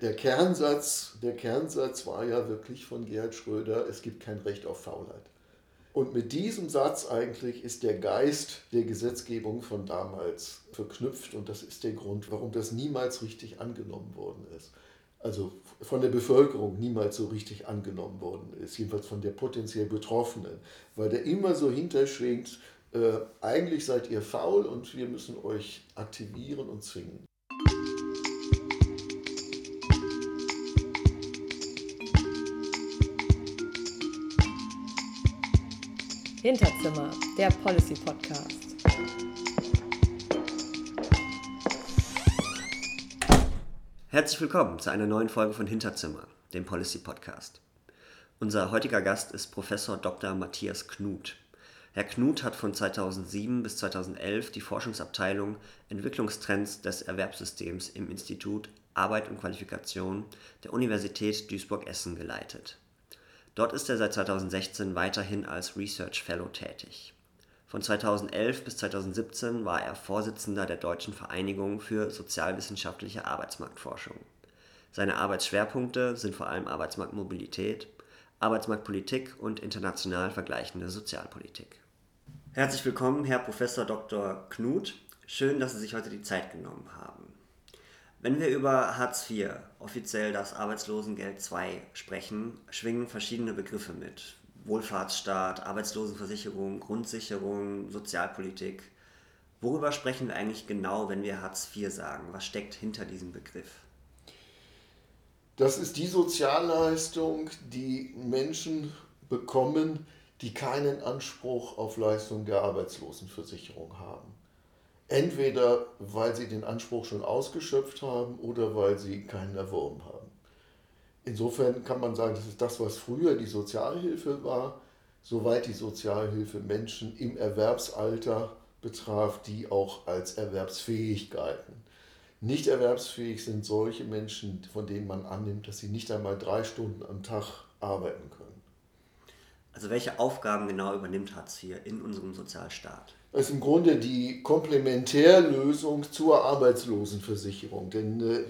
Der Kernsatz, der Kernsatz war ja wirklich von Gerhard Schröder, es gibt kein Recht auf Faulheit. Und mit diesem Satz eigentlich ist der Geist der Gesetzgebung von damals verknüpft und das ist der Grund, warum das niemals richtig angenommen worden ist. Also von der Bevölkerung niemals so richtig angenommen worden ist, jedenfalls von der potenziell Betroffenen, weil der immer so hinterschwingt, äh, eigentlich seid ihr faul und wir müssen euch aktivieren und zwingen. Hinterzimmer, der Policy Podcast. Herzlich willkommen zu einer neuen Folge von Hinterzimmer, dem Policy Podcast. Unser heutiger Gast ist Professor Dr. Matthias Knut. Herr Knut hat von 2007 bis 2011 die Forschungsabteilung Entwicklungstrends des Erwerbssystems im Institut Arbeit und Qualifikation der Universität Duisburg-Essen geleitet. Dort ist er seit 2016 weiterhin als Research Fellow tätig. Von 2011 bis 2017 war er Vorsitzender der Deutschen Vereinigung für sozialwissenschaftliche Arbeitsmarktforschung. Seine Arbeitsschwerpunkte sind vor allem Arbeitsmarktmobilität, Arbeitsmarktpolitik und international vergleichende Sozialpolitik. Herzlich willkommen, Herr Professor Dr. Knut. Schön, dass Sie sich heute die Zeit genommen haben. Wenn wir über Hartz IV, offiziell das Arbeitslosengeld II, sprechen, schwingen verschiedene Begriffe mit. Wohlfahrtsstaat, Arbeitslosenversicherung, Grundsicherung, Sozialpolitik. Worüber sprechen wir eigentlich genau, wenn wir Hartz IV sagen? Was steckt hinter diesem Begriff? Das ist die Sozialleistung, die Menschen bekommen, die keinen Anspruch auf Leistung der Arbeitslosenversicherung haben. Entweder weil sie den Anspruch schon ausgeschöpft haben oder weil sie keinen erworben haben. Insofern kann man sagen, das ist das, was früher die Sozialhilfe war, soweit die Sozialhilfe Menschen im Erwerbsalter betraf, die auch als erwerbsfähig galten. Nicht erwerbsfähig sind solche Menschen, von denen man annimmt, dass sie nicht einmal drei Stunden am Tag arbeiten können. Also welche Aufgaben genau übernimmt Hartz IV in unserem Sozialstaat? Das ist im Grunde die Komplementärlösung zur Arbeitslosenversicherung. Denn äh,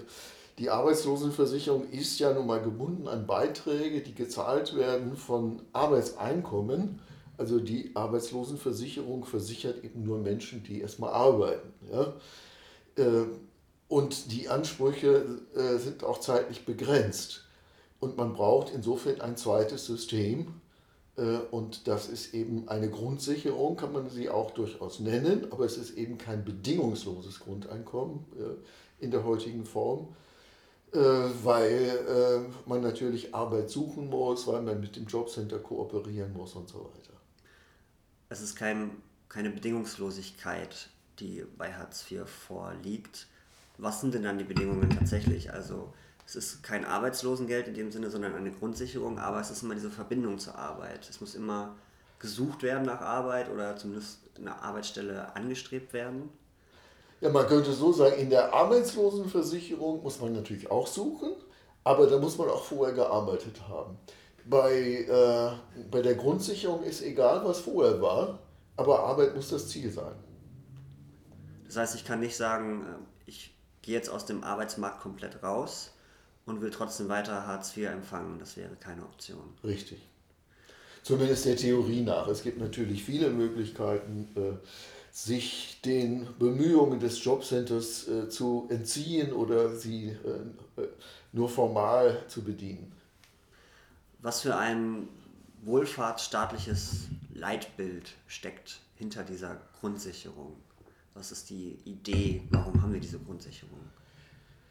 die Arbeitslosenversicherung ist ja nun mal gebunden an Beiträge, die gezahlt werden von Arbeitseinkommen. Also die Arbeitslosenversicherung versichert eben nur Menschen, die erstmal arbeiten. Äh, und die Ansprüche äh, sind auch zeitlich begrenzt. Und man braucht insofern ein zweites System, und das ist eben eine Grundsicherung, kann man sie auch durchaus nennen, aber es ist eben kein bedingungsloses Grundeinkommen äh, in der heutigen Form, äh, weil man natürlich Arbeit suchen muss, weil man mit dem Jobcenter kooperieren muss und so weiter. Es ist kein, keine Bedingungslosigkeit, die bei Hartz IV vorliegt. Was sind denn dann die Bedingungen tatsächlich? Also es ist kein Arbeitslosengeld in dem Sinne, sondern eine Grundsicherung, aber es ist immer diese Verbindung zur Arbeit. Es muss immer gesucht werden nach Arbeit oder zumindest eine Arbeitsstelle angestrebt werden. Ja, man könnte so sagen, in der Arbeitslosenversicherung muss man natürlich auch suchen, aber da muss man auch vorher gearbeitet haben. Bei, äh, bei der Grundsicherung ist egal, was vorher war, aber Arbeit muss das Ziel sein. Das heißt, ich kann nicht sagen, äh, ich gehe jetzt aus dem Arbeitsmarkt komplett raus, und will trotzdem weiter Hartz IV empfangen. Das wäre keine Option. Richtig. Zumindest der Theorie nach. Es gibt natürlich viele Möglichkeiten, äh, sich den Bemühungen des Jobcenters äh, zu entziehen oder sie äh, nur formal zu bedienen. Was für ein wohlfahrtsstaatliches Leitbild steckt hinter dieser Grundsicherung? Was ist die Idee? Warum haben wir diese Grundsicherung?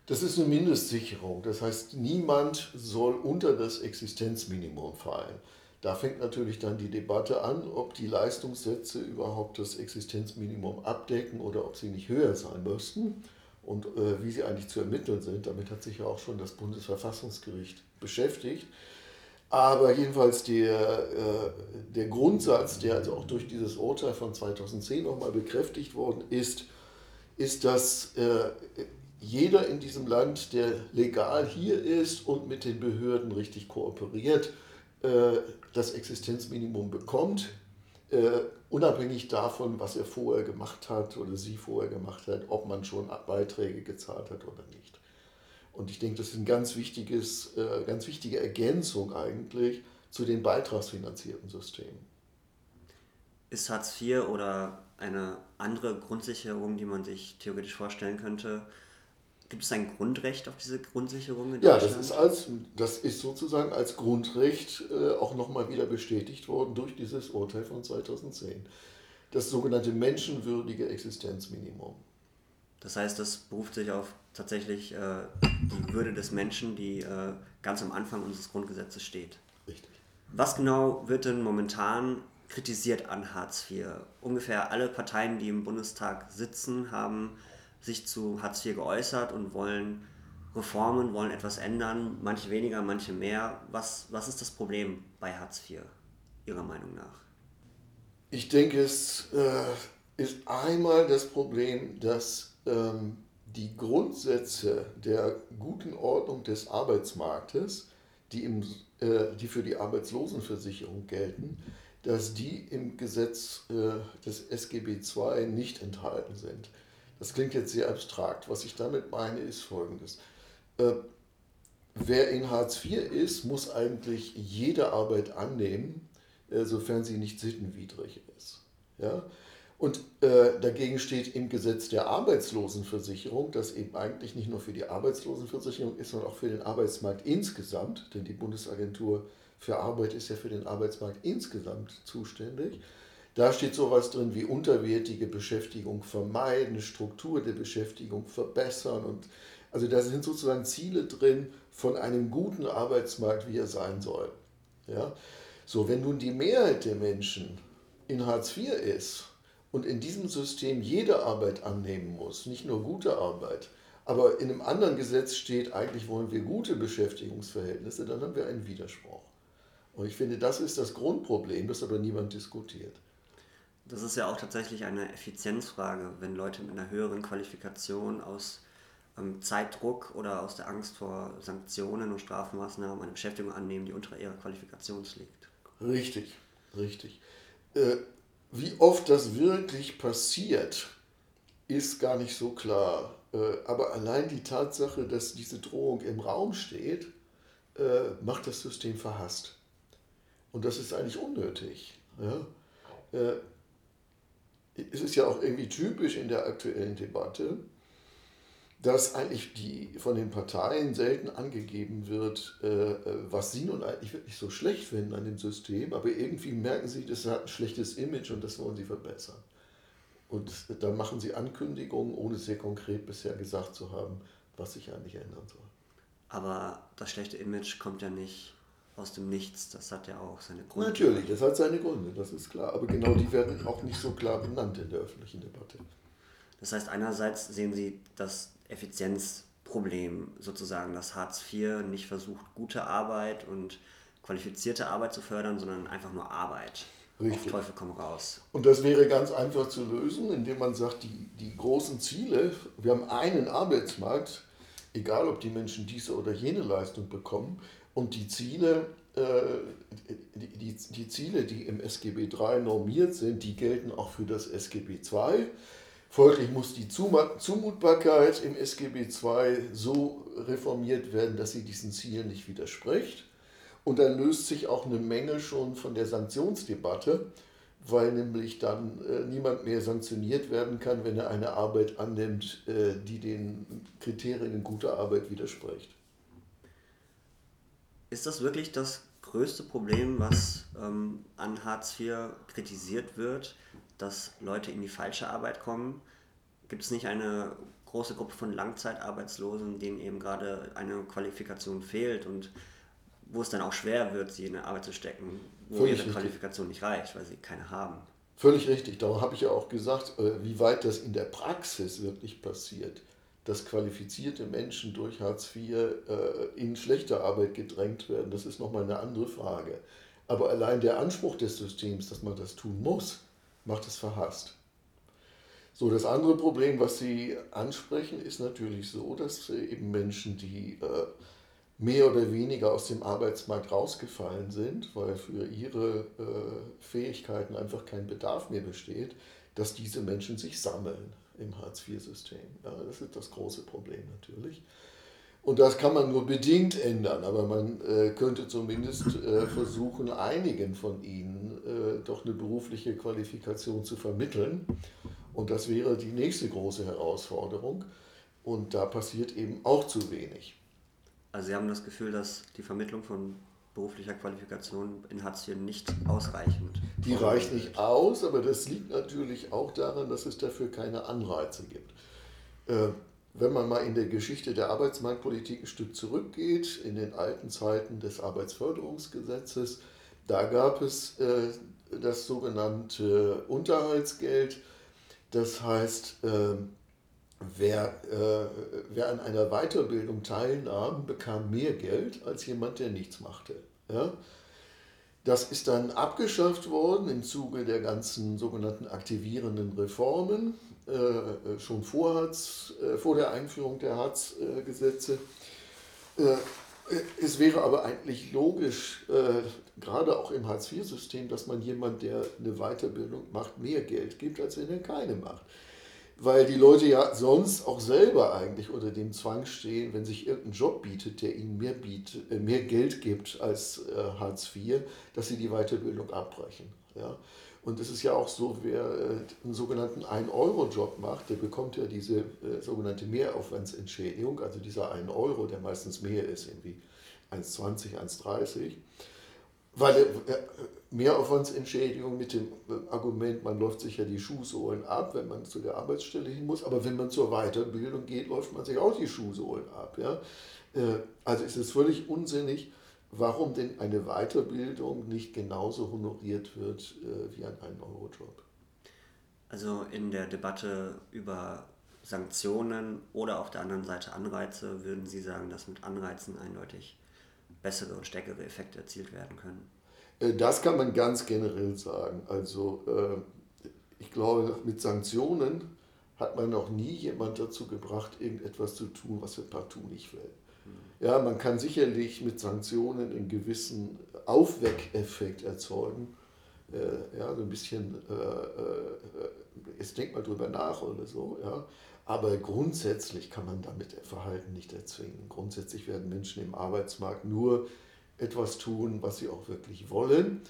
Das ist eine Mindestsicherung. Das heißt, niemand soll unter das Existenzminimum fallen. Da fängt natürlich dann die Debatte an, ob die Leistungssätze überhaupt das Existenzminimum abdecken oder ob sie nicht höher sein müssten und äh, wie sie eigentlich zu ermitteln sind. Damit hat sich ja auch schon das Bundesverfassungsgericht beschäftigt. Aber jedenfalls der, äh, der Grundsatz, der also auch durch dieses Urteil von 2010 nochmal bekräftigt worden ist, ist, dass äh, jeder in diesem Land, der legal hier ist und mit den Behörden richtig kooperiert, äh, das Existenzminimum bekommt, äh, unabhängig davon, was er vorher gemacht hat oder sie vorher gemacht hat, ob man schon Beiträge gezahlt hat oder nicht. Und ich denke, das ist eine ganz, äh, ganz wichtige Ergänzung eigentlich zu den beitragsfinanzierten Systemen. Ist Hartz IV oder eine andere Grundsicherung, die man sich theoretisch vorstellen könnte, Gibt es ein Grundrecht auf diese Grundsicherung in Ja, das ist, als, das ist sozusagen als Grundrecht äh, auch nochmal wieder bestätigt worden durch dieses Urteil von 2010. Das sogenannte menschenwürdige Existenzminimum. Das heißt, das beruft sich auf tatsächlich äh, die Würde des Menschen, die äh, ganz am Anfang unseres Grundgesetzes steht. Richtig. Was genau wird denn momentan kritisiert an Hartz IV? Ungefähr alle Parteien, die im Bundestag sitzen, haben sich zu Hartz IV geäußert und wollen Reformen, wollen etwas ändern, manche weniger, manche mehr. Was, was ist das Problem bei Hartz IV, Ihrer Meinung nach? Ich denke, es äh, ist einmal das Problem, dass ähm, die Grundsätze der guten Ordnung des Arbeitsmarktes, die, im, äh, die für die Arbeitslosenversicherung gelten, dass die im Gesetz äh, des SGB II nicht enthalten sind. Das klingt jetzt sehr abstrakt. Was ich damit meine, ist folgendes. Äh, wer in Hartz IV ist, muss eigentlich jede Arbeit annehmen, äh, sofern sie nicht sittenwidrig ist. Ja? Und äh, dagegen steht im Gesetz der Arbeitslosenversicherung, das eben eigentlich nicht nur für die Arbeitslosenversicherung ist, sondern auch für den Arbeitsmarkt insgesamt, denn die Bundesagentur für Arbeit ist ja für den Arbeitsmarkt insgesamt zuständig. Da steht sowas drin wie unterwertige Beschäftigung vermeiden, Struktur der Beschäftigung verbessern und also da sind sozusagen Ziele drin von einem guten Arbeitsmarkt, wie er sein soll. Ja? So, wenn nun die Mehrheit der Menschen in Hartz IV ist und in diesem System jede Arbeit annehmen muss, nicht nur gute Arbeit, aber in einem anderen Gesetz steht, eigentlich wollen wir gute Beschäftigungsverhältnisse, dann haben wir einen Widerspruch. Und ich finde, das ist das Grundproblem, das aber niemand diskutiert. Das ist ja auch tatsächlich eine Effizienzfrage, wenn Leute mit einer höheren Qualifikation aus ähm, Zeitdruck oder aus der Angst vor Sanktionen und Strafmaßnahmen eine Beschäftigung annehmen, die unter ihrer Qualifikation liegt. Richtig, richtig. Äh, wie oft das wirklich passiert, ist gar nicht so klar. Äh, aber allein die Tatsache, dass diese Drohung im Raum steht, äh, macht das System verhasst. Und das ist eigentlich unnötig. Ja? Äh, es ist ja auch irgendwie typisch in der aktuellen Debatte, dass eigentlich die von den Parteien selten angegeben wird, äh, was sie nun eigentlich wirklich so schlecht finden an dem System, aber irgendwie merken sie, das hat ein schlechtes Image und das wollen sie verbessern. Und da machen sie Ankündigungen, ohne sehr konkret bisher gesagt zu haben, was sich eigentlich ändern soll. Aber das schlechte Image kommt ja nicht aus dem Nichts. Das hat ja auch seine Gründe. Natürlich, das hat seine Gründe, das ist klar. Aber genau die werden auch nicht so klar benannt in der öffentlichen Debatte. Das heißt, einerseits sehen Sie das Effizienzproblem sozusagen, dass Hartz IV nicht versucht, gute Arbeit und qualifizierte Arbeit zu fördern, sondern einfach nur Arbeit. Richtig. Auf Teufel komm raus. Und das wäre ganz einfach zu lösen, indem man sagt, die, die großen Ziele, wir haben einen Arbeitsmarkt, egal ob die Menschen diese oder jene Leistung bekommen, und die Ziele, äh, die, die, die, Ziele, die im SGB III normiert sind, die gelten auch für das SGB II. Folglich muss die Zumutbarkeit im SGB II so reformiert werden, dass sie diesen Zielen nicht widerspricht. Und dann löst sich auch eine Menge schon von der Sanktionsdebatte, weil nämlich dann äh, niemand mehr sanktioniert werden kann, wenn er eine Arbeit annimmt, äh, die den Kriterien guter Arbeit widerspricht. Ist das wirklich das größte Problem, was ähm, an Hartz IV kritisiert wird, dass Leute in die falsche Arbeit kommen? Gibt es nicht eine große Gruppe von Langzeitarbeitslosen, denen eben gerade eine Qualifikation fehlt und wo es dann auch schwer wird, sie in eine Arbeit zu stecken, wo Völlig ihre richtig. Qualifikation nicht reicht, weil sie keine haben? Völlig richtig. Darum habe ich ja auch gesagt, äh, wie weit das in der Praxis wirklich passiert dass qualifizierte Menschen durch Hartz IV äh, in schlechte Arbeit gedrängt werden, das ist nochmal eine andere Frage. Aber allein der Anspruch des Systems, dass man das tun muss, macht es verhasst. So, das andere Problem, was Sie ansprechen, ist natürlich so, dass eben Menschen, die äh, mehr oder weniger aus dem Arbeitsmarkt rausgefallen sind, weil für ihre äh, Fähigkeiten einfach kein Bedarf mehr besteht, dass diese Menschen sich sammeln im Hartz-IV-System. Ja, das ist das große Problem natürlich. Und das kann man nur bedingt ändern, aber man äh, könnte zumindest äh, versuchen, einigen von ihnen äh, doch eine berufliche Qualifikation zu vermitteln. Und das wäre die nächste große Herausforderung. Und da passiert eben auch zu wenig. Also Sie haben das Gefühl, dass die Vermittlung von beruflicher Qualifikation in Hartz IV nicht ausreichend. Die reicht nicht aus, aber das liegt natürlich auch daran, dass es dafür keine Anreize gibt. Äh, wenn man mal in der Geschichte der Arbeitsmarktpolitik ein Stück zurückgeht, in den alten Zeiten des Arbeitsförderungsgesetzes, da gab es äh, das sogenannte Unterhaltsgeld. Das heißt, äh, wer, äh, wer an einer Weiterbildung teilnahm, bekam mehr Geld als jemand, der nichts machte. Ja? Das ist dann abgeschafft worden im Zuge der ganzen sogenannten aktivierenden Reformen. Äh, äh, schon vor, Hartz, äh, vor der Einführung der Hartz-Gesetze. Es wäre aber eigentlich logisch, gerade auch im Hartz-IV-System, dass man jemand, der eine Weiterbildung macht, mehr Geld gibt, als wenn er keine macht. Weil die Leute ja sonst auch selber eigentlich unter dem Zwang stehen, wenn sich irgendein Job bietet, der ihnen mehr, bietet, mehr Geld gibt als Hartz IV, dass sie die Weiterbildung abbrechen. Ja? Und es ist ja auch so, wer äh, einen sogenannten 1-Euro-Job macht, der bekommt ja diese äh, sogenannte Mehraufwandsentschädigung, also dieser 1 Euro, der meistens mehr ist, irgendwie 1,20, 1,30. Weil äh, Mehraufwandsentschädigung mit dem Argument, man läuft sich ja die Schuhsohlen ab, wenn man zu der Arbeitsstelle hin muss, aber wenn man zur Weiterbildung geht, läuft man sich auch die Schuhsohlen ab. Ja? Also ist es völlig unsinnig, warum denn eine Weiterbildung nicht genauso honoriert wird äh, wie ein 1-Euro-Job. Also in der Debatte über Sanktionen oder auf der anderen Seite Anreize, würden Sie sagen, dass mit Anreizen eindeutig bessere und stärkere Effekte erzielt werden können? Äh, das kann man ganz generell sagen. Also äh, ich glaube, mit Sanktionen hat man noch nie jemand dazu gebracht, irgendetwas zu tun, was er partout nicht will. Ja, man kann sicherlich mit Sanktionen einen gewissen Aufweckeffekt erzeugen. Äh, ja, so ein bisschen, jetzt denkt mal drüber nach oder so, ja. Aber grundsätzlich kann man damit Verhalten nicht erzwingen. Grundsätzlich werden Menschen im Arbeitsmarkt nur etwas tun, was sie auch wirklich wollen,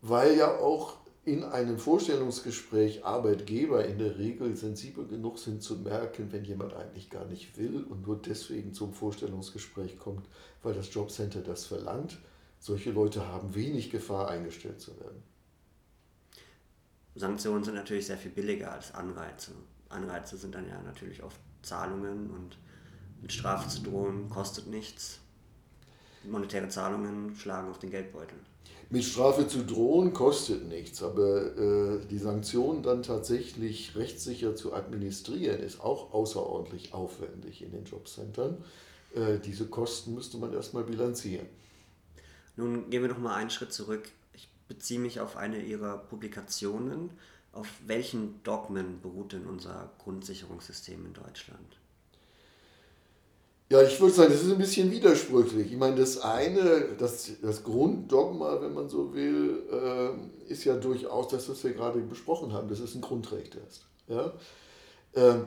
weil ja auch in einem Vorstellungsgespräch Arbeitgeber in der Regel sensibel genug sind zu merken, wenn jemand eigentlich gar nicht will und nur deswegen zum Vorstellungsgespräch kommt, weil das Jobcenter das verlangt. Solche Leute haben wenig Gefahr, eingestellt zu werden. Sanktionen sind natürlich sehr viel billiger als Anreize. Anreize sind dann ja natürlich oft Zahlungen und mit Strafe zu drohen kostet nichts. Monetäre Zahlungen schlagen auf den Geldbeutel mit Strafe zu drohen kostet nichts, aber äh, die Sanktionen dann tatsächlich rechtssicher zu administrieren, ist auch außerordentlich aufwendig in den Jobcentern. Äh, diese Kosten müsste man erstmal bilanzieren. Nun gehen wir noch mal einen Schritt zurück. Ich beziehe mich auf eine Ihrer Publikationen. Auf welchen Dogmen beruht denn unser Grundsicherungssystem in Deutschland? Ja, ich würde sagen, das ist ein bisschen widersprüchlich. Ich meine, das eine, das, das Grunddogma, wenn man so will, äh, ist ja durchaus das, was wir gerade besprochen haben, dass es ein Grundrecht ist. Ja? Ähm,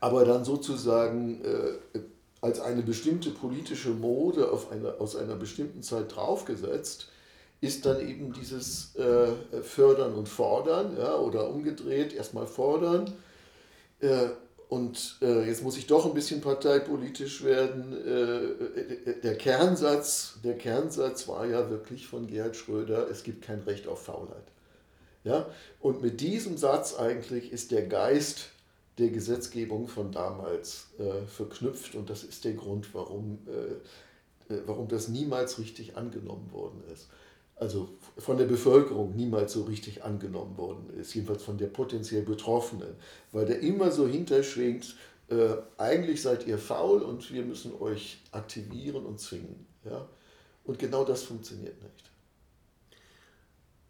aber dann sozusagen äh, als eine bestimmte politische Mode auf eine, aus einer bestimmten Zeit draufgesetzt, ist dann eben dieses äh, Fördern und Fordern ja, oder umgedreht, erstmal fordern äh, und äh, jetzt muss ich doch ein bisschen parteipolitisch werden. Äh, der, Kernsatz, der Kernsatz war ja wirklich von Gerhard Schröder, es gibt kein Recht auf Faulheit. Ja? Und mit diesem Satz eigentlich ist der Geist der Gesetzgebung von damals äh, verknüpft und das ist der Grund, warum, äh, äh, warum das niemals richtig angenommen worden ist also von der Bevölkerung niemals so richtig angenommen worden ist, jedenfalls von der potenziell Betroffenen, weil der immer so hinterschwingt, äh, eigentlich seid ihr faul und wir müssen euch aktivieren und zwingen. Ja? Und genau das funktioniert nicht.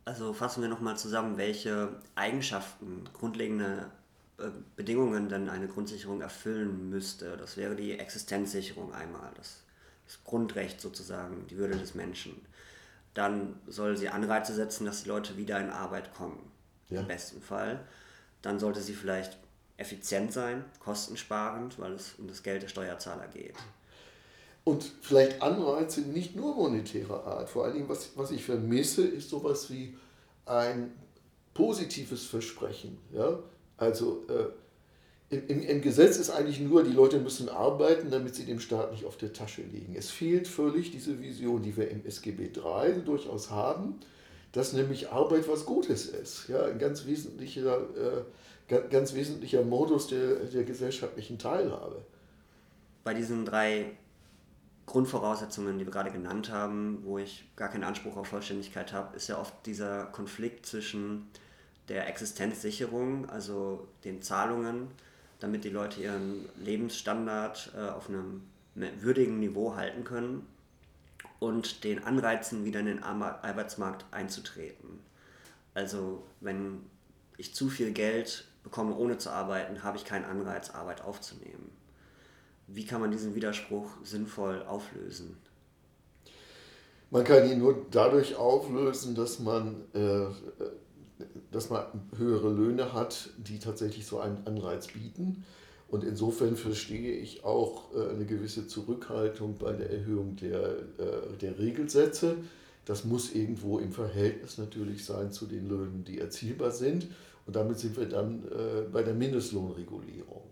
Also fassen wir nochmal zusammen, welche Eigenschaften, grundlegende äh, Bedingungen denn eine Grundsicherung erfüllen müsste. Das wäre die Existenzsicherung einmal, das, das Grundrecht sozusagen, die Würde des Menschen dann soll sie Anreize setzen, dass die Leute wieder in Arbeit kommen. Ja. Im besten Fall. Dann sollte sie vielleicht effizient sein, kostensparend, weil es um das Geld der Steuerzahler geht. Und vielleicht Anreize nicht nur monetärer Art. Vor allen Dingen, was, was ich vermisse, ist sowas wie ein positives Versprechen. Ja? Also äh, im, im, Gesetz ist eigentlich nur, die Leute müssen arbeiten, damit sie dem Staat nicht auf der Tasche liegen. Es fehlt völlig diese Vision, die wir im SGB III durchaus haben, dass nämlich Arbeit was Gutes ist. Ja? Ein ganz wesentlicher, äh, ganz, ganz wesentlicher Modus der, der gesellschaftlichen Teilhabe. Bei diesen drei Grundvoraussetzungen, die wir gerade genannt haben, wo ich gar keinen Anspruch auf Vollständigkeit habe, ist ja oft dieser Konflikt zwischen der Existenzsicherung, also den Zahlungen, damit die Leute ihren Lebensstandard äh, auf einem würdigen Niveau halten können und den Anreizen, wieder in den Arbeitsmarkt einzutreten. Also wenn ich zu viel Geld bekomme, ohne zu arbeiten, habe ich keinen Anreiz, Arbeit aufzunehmen. Wie kann man diesen Widerspruch sinnvoll auflösen? Man kann ihn nur dadurch auflösen, dass man, äh, dass man höhere Löhne hat, die tatsächlich so einen Anreiz bieten. Und insofern verstehe ich auch äh, eine gewisse Zurückhaltung bei der Erhöhung der, äh, der Regelsätze. Das muss irgendwo im Verhältnis natürlich sein zu den Löhnen, die erzielbar sind. Und damit sind wir dann äh, bei der Mindestlohnregulierung.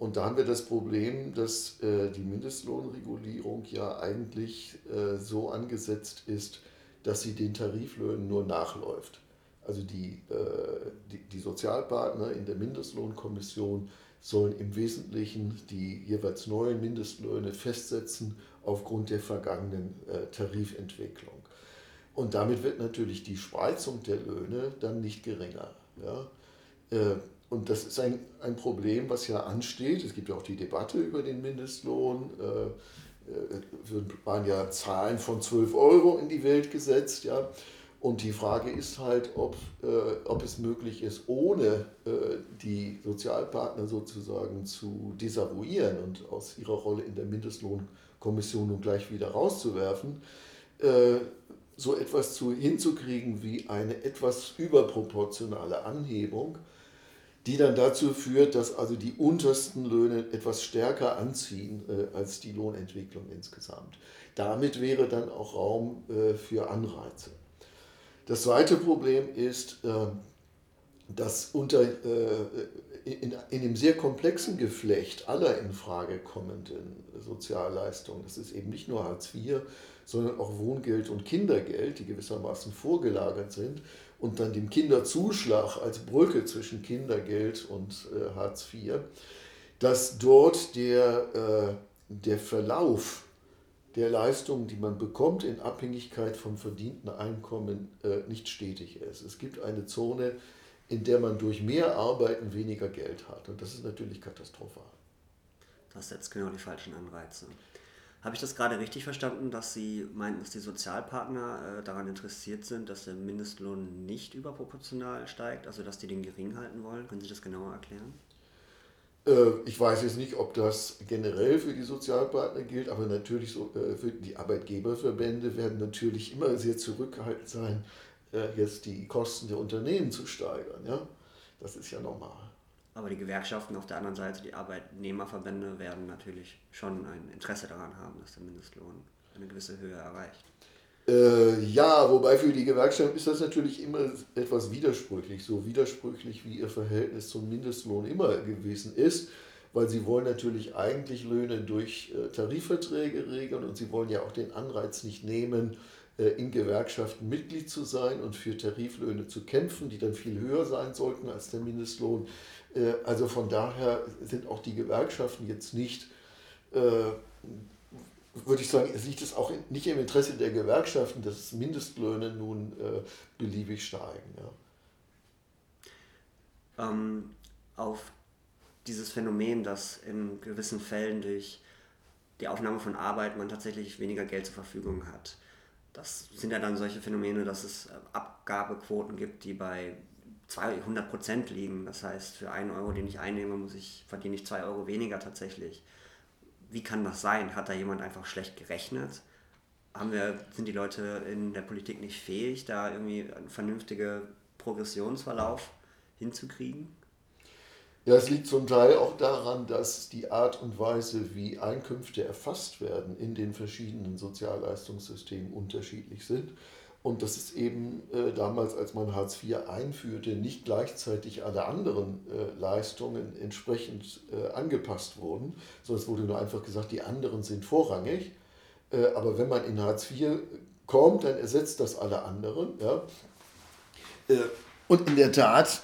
Und da haben wir das Problem, dass die Mindestlohnregulierung ja eigentlich so angesetzt ist, dass sie den Tariflöhnen nur nachläuft. Also die, äh, die, die, Sozialpartner in der Mindestlohnkommission sollen im Wesentlichen die jeweils neuen Mindestlöhne festsetzen aufgrund der vergangenen äh, Tarifentwicklung. Und damit wird natürlich die Spreizung der Löhne dann nicht geringer. Ja? Äh, und das ist ein, ein Problem, was ja ansteht. Es gibt ja auch die Debatte über den Mindestlohn. Äh, äh waren ja Zahlen von 12 Euro in die Welt gesetzt. Ja. Und die Frage ist halt, ob, äh, ob es möglich ist, ohne äh, die Sozialpartner sozusagen zu desavouieren und aus ihrer Rolle in der Mindestlohnkommission nun gleich wieder rauszuwerfen, äh, so etwas zu, hinzukriegen wie eine etwas überproportionale Anhebung die dann dazu führt, dass also die untersten Löhne etwas stärker anziehen äh, als die Lohnentwicklung insgesamt. Damit wäre dann auch Raum äh, für Anreize. Das zweite Problem ist, äh, dass unter, äh, in, in dem sehr komplexen Geflecht aller in Frage kommenden Sozialleistungen, das ist eben nicht nur Hartz IV, sondern auch Wohngeld und Kindergeld, die gewissermaßen vorgelagert sind, und dann dem Kinderzuschlag als Brücke zwischen Kindergeld und äh, Hartz IV, dass dort der, der Verlauf der Leistungen, die man bekommt, in Abhängigkeit vom verdienten Einkommen äh, nicht stetig ist. Es gibt eine Zone, in der man durch mehr Arbeiten weniger Geld hat. Und das ist natürlich katastrophal. Das setzt genau die falschen Anreize. Habe ich das gerade richtig verstanden, dass Sie meinten, dass die Sozialpartner äh, daran interessiert sind, dass der Mindestlohn nicht überproportional steigt, also dass die den gering halten wollen? Können Sie das genauer erklären? Äh, ich weiß jetzt nicht, ob das generell für die Sozialpartner gilt, aber natürlich so, äh, für die Arbeitgeberverbände werden natürlich immer sehr zurückgehalten sein, äh, jetzt die Kosten der Unternehmen zu steigern. Ja? Das ist ja normal. Aber die Gewerkschaften auf der anderen Seite, die Arbeitnehmerverbände, werden natürlich schon ein Interesse daran haben, dass der Mindestlohn eine gewisse Höhe erreicht. Äh, ja, wobei für die Gewerkschaften ist das natürlich immer etwas widersprüchlich, so widersprüchlich wie ihr Verhältnis zum Mindestlohn immer gewesen ist, weil sie wollen natürlich eigentlich Löhne durch äh, Tarifverträge regeln und sie wollen ja auch den Anreiz nicht nehmen, äh, in Gewerkschaften Mitglied zu sein und für Tariflöhne zu kämpfen, die dann viel höher sein sollten als der Mindestlohn. Äh, also von daher sind auch die Gewerkschaften jetzt nicht, äh, würde ich sagen, liegt es auch nicht im Interesse der Gewerkschaften, dass Mindestlöhne nun äh, beliebig steigen. Ja. Ähm, auf dieses Phänomen, dass in gewissen Fällen durch die Aufnahme von Arbeit man tatsächlich weniger Geld zur Verfügung hat. Das sind ja dann solche Phänomene, dass es Abgabequoten gibt, die bei 200 Prozent liegen. Das heißt, für einen Euro, den ich einnehme, muss ich, verdiene ich zwei Euro weniger tatsächlich. Wie kann das sein? Hat da jemand einfach schlecht gerechnet? Haben wir, sind die Leute in der Politik nicht fähig, da irgendwie einen vernünftigen Progressionsverlauf hinzukriegen? Ja, es liegt zum Teil auch daran, dass die Art und Weise, wie Einkünfte erfasst werden, in den verschiedenen Sozialleistungssystemen unterschiedlich sind. Und dass es eben äh, damals, als man Hartz IV einführte, nicht gleichzeitig alle anderen äh, Leistungen entsprechend äh, angepasst wurden, sondern es wurde nur einfach gesagt, die anderen sind vorrangig. Äh, aber wenn man in Hartz IV kommt, dann ersetzt das alle anderen. Ja? Äh, und in der Tat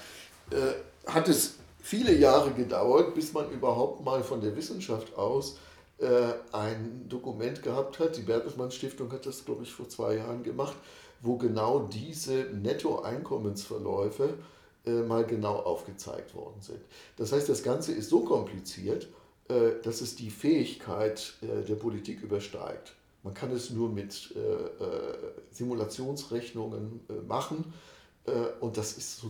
äh, hat es viele Jahre gedauert, bis man überhaupt mal von der Wissenschaft aus ein Dokument gehabt hat. Die Bertelsmann Stiftung hat das, glaube ich, vor zwei Jahren gemacht, wo genau diese Nettoeinkommensverläufe äh, mal genau aufgezeigt worden sind. Das heißt, das Ganze ist so kompliziert, äh, dass es die Fähigkeit äh, der Politik übersteigt. Man kann es nur mit äh, äh, Simulationsrechnungen machen und das ist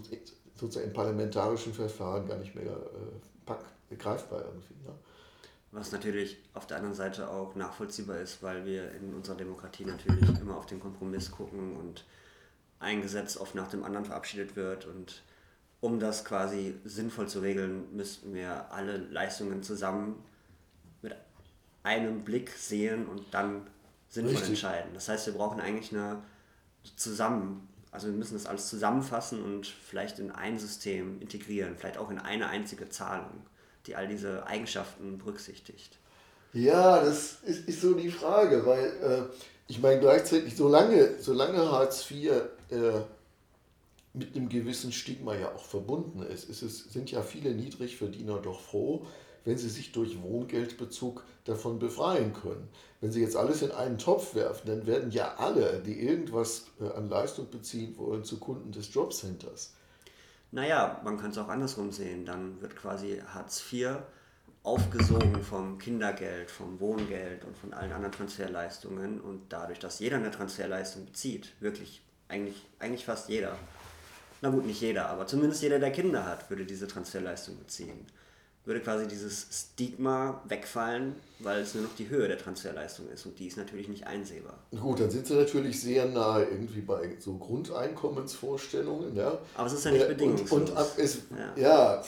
sozusagen im parlamentarischen Verfahren gar nicht mehr äh, greifbar irgendwie. Ja. Was natürlich auf der anderen Seite auch nachvollziehbar ist, weil wir in unserer Demokratie natürlich immer auf den Kompromiss gucken und ein Gesetz oft nach dem anderen verabschiedet wird. Und um das quasi sinnvoll zu regeln, müssten wir alle Leistungen zusammen mit einem Blick sehen und dann sinnvoll Richtig. entscheiden. Das heißt, wir brauchen eigentlich eine zusammen also wir müssen das alles zusammenfassen und vielleicht in ein System integrieren, vielleicht auch in eine einzige Zahlung, die all diese Eigenschaften berücksichtigt. Ja, das ist, ist so die Frage, weil äh, ich meine gleichzeitig, solange, solange Hartz IV äh, mit einem gewissen Stigma ja auch verbunden ist, ist es, sind ja viele Niedrigverdiener doch froh, wenn sie sich durch Wohngeldbezug davon befreien können. Wenn Sie jetzt alles in einen Topf werfen, dann werden ja alle, die irgendwas äh, an Leistung beziehen wollen, zu Kunden des Jobcenters. Naja, man kann es auch andersrum sehen. Dann wird quasi Hartz IV aufgesogen vom Kindergeld, vom Wohngeld und von allen anderen Transferleistungen. Und dadurch, dass jeder eine Transferleistung bezieht, wirklich, eigentlich, eigentlich fast jeder, na gut, nicht jeder, aber zumindest jeder, der Kinder hat, würde diese Transferleistung beziehen würde quasi dieses Stigma wegfallen, weil es nur noch die Höhe der Transferleistung ist und die ist natürlich nicht einsehbar. Gut, dann sind sie natürlich sehr nahe irgendwie bei so Grundeinkommensvorstellungen. Ja. Aber es ist ja nicht bedingungslos. Und, und es, ja. ja.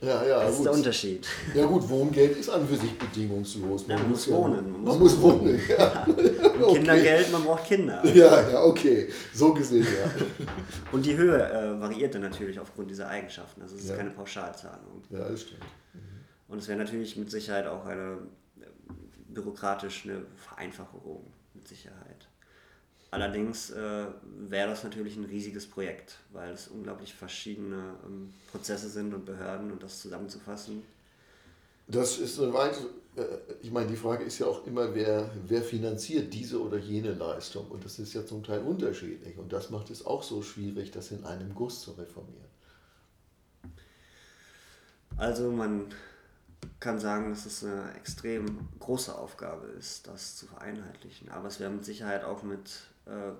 Ja, ja, das gut. ist der Unterschied. Ja gut, Wohngeld ist an für sich bedingungslos. Man, ja, man muss, muss wohnen. Man, man muss, wohnen. Ja. ja. okay. Kindergeld, man braucht Kinder. Ja, ja, okay. So gesehen, ja. Und die Höhe äh, variiert dann natürlich aufgrund dieser Eigenschaften. Also es ist keine Pauschalzahlung. Ja, das stimmt. Und es wäre natürlich mit Sicherheit auch eine äh, bürokratisch eine Vereinfachung, mit Sicherheit. Allerdings äh, wäre das natürlich ein riesiges Projekt, weil es unglaublich verschiedene ähm, Prozesse sind und Behörden und das zusammenzufassen. Das ist eine weitere, äh, ich meine, die Frage ist ja auch immer, wer, wer finanziert diese oder jene Leistung? Und das ist ja zum Teil unterschiedlich. Und das macht es auch so schwierig, das in einem Guss zu reformieren. Also man kann sagen, dass es eine extrem große Aufgabe ist, das zu vereinheitlichen. Aber es wäre mit Sicherheit auch mit äh,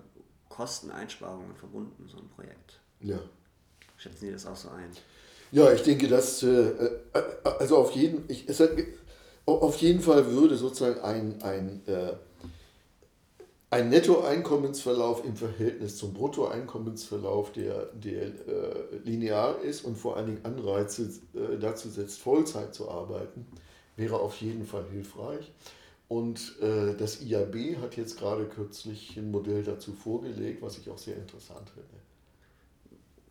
Kosteneinsparungen verbunden, so ein Projekt. Ja. Schätzen Sie das auch so ein? Ja, ich denke, dass, äh, äh also auf jeden, ich, es, auf jeden Fall würde sozusagen ein, ein äh, ein Nettoeinkommensverlauf im Verhältnis zum Bruttoeinkommensverlauf, der, der äh, linear ist und vor allen Dingen Anreize äh, dazu setzt, Vollzeit zu arbeiten, wäre auf jeden Fall hilfreich. Und äh, das IAB hat jetzt gerade kürzlich ein Modell dazu vorgelegt, was ich auch sehr interessant finde.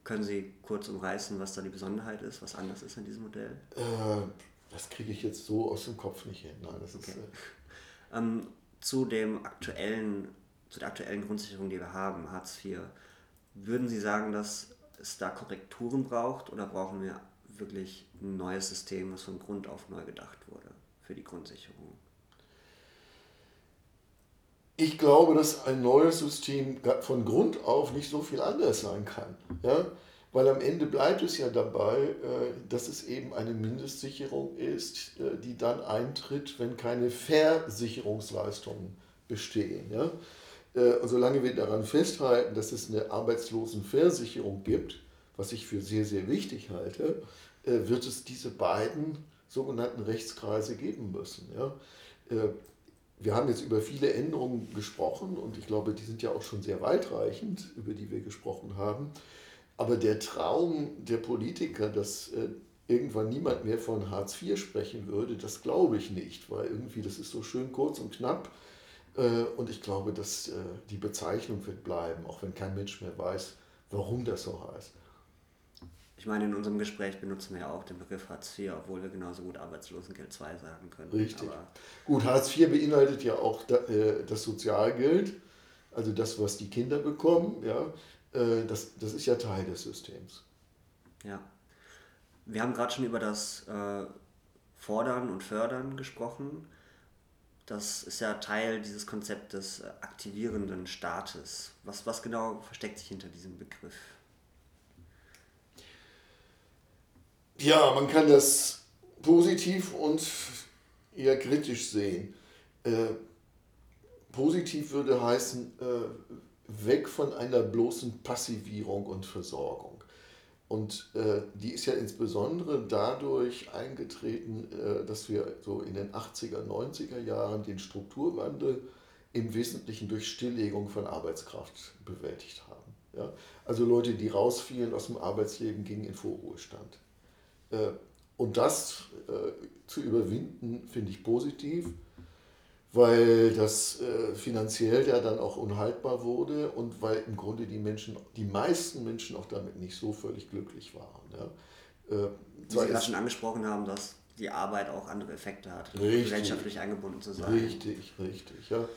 Können Sie kurz umreißen, was da die Besonderheit ist, was anders ist an diesem Modell? Äh, das kriege ich jetzt so aus dem Kopf nicht hin. Nein, das okay. ist, äh, ähm, zu dem aktuellen, zu der aktuellen Grundsicherung, die wir haben, Hartz IV, würden Sie sagen, dass es da Korrekturen braucht oder brauchen wir wirklich ein neues System, was von Grund auf neu gedacht wurde für die Grundsicherung? Ich glaube, dass ein neues System von Grund auf nicht so viel anders sein kann. Ja? Weil am Ende bleibt es ja dabei, äh, dass es eben eine Mindestsicherung ist, äh, die dann eintritt, wenn keine Versicherungsleistungen bestehen. Ja? Äh, und solange wir daran festhalten, dass es eine Arbeitslosenversicherung gibt, was ich für sehr, sehr wichtig halte, wird es diese beiden sogenannten Rechtskreise geben müssen. Ja? Wir haben jetzt über viele Änderungen gesprochen und ich glaube, die sind ja auch schon sehr weitreichend, über die wir gesprochen haben. Aber der Traum der Politiker, dass äh, irgendwann niemand mehr von Hartz IV sprechen würde, das glaube ich nicht, weil irgendwie das ist so schön kurz und knapp. Äh, und ich glaube, dass äh, die Bezeichnung wird bleiben, auch wenn kein Mensch mehr weiß, warum das so heißt. Ich meine, in unserem Gespräch benutzen wir ja auch den Begriff Hartz IV, obwohl wir genauso gut Arbeitslosengeld II sagen können. Richtig. Aber gut, Hartz IV beinhaltet ja auch äh, das Sozialgeld, also das, was die Kinder bekommen. Ja, das, das ist ja Teil des Systems. Ja. Wir haben gerade schon über das Fordern und Fördern gesprochen. Das ist ja Teil dieses Konzeptes äh, aktivierenden Staates. Was, was genau versteckt sich hinter diesem Begriff? Ja, man kann das positiv und eher kritisch sehen. Äh, positiv würde heißen, äh, weg von einer bloßen Passivierung und Versorgung. Und äh, die ist ja insbesondere dadurch eingetreten, äh, dass wir so in den 80er, 90er Jahren den Strukturwandel im Wesentlichen durch Stilllegung von Arbeitskraft bewältigt haben. Ja? Also Leute, die rausfielen aus dem Arbeitsleben, gingen in Vorruhestand. Äh, und das äh, zu überwinden, finde ich positiv weil das äh, finanziell ja dann auch unhaltbar wurde und weil im Grunde die Menschen, die meisten Menschen auch damit nicht so völlig glücklich waren. Ja. Wie Sie gerade schon angesprochen haben, dass die Arbeit auch andere Effekte hat, richtig, gesellschaftlich eingebunden zu sein. Richtig, richtig. Ja.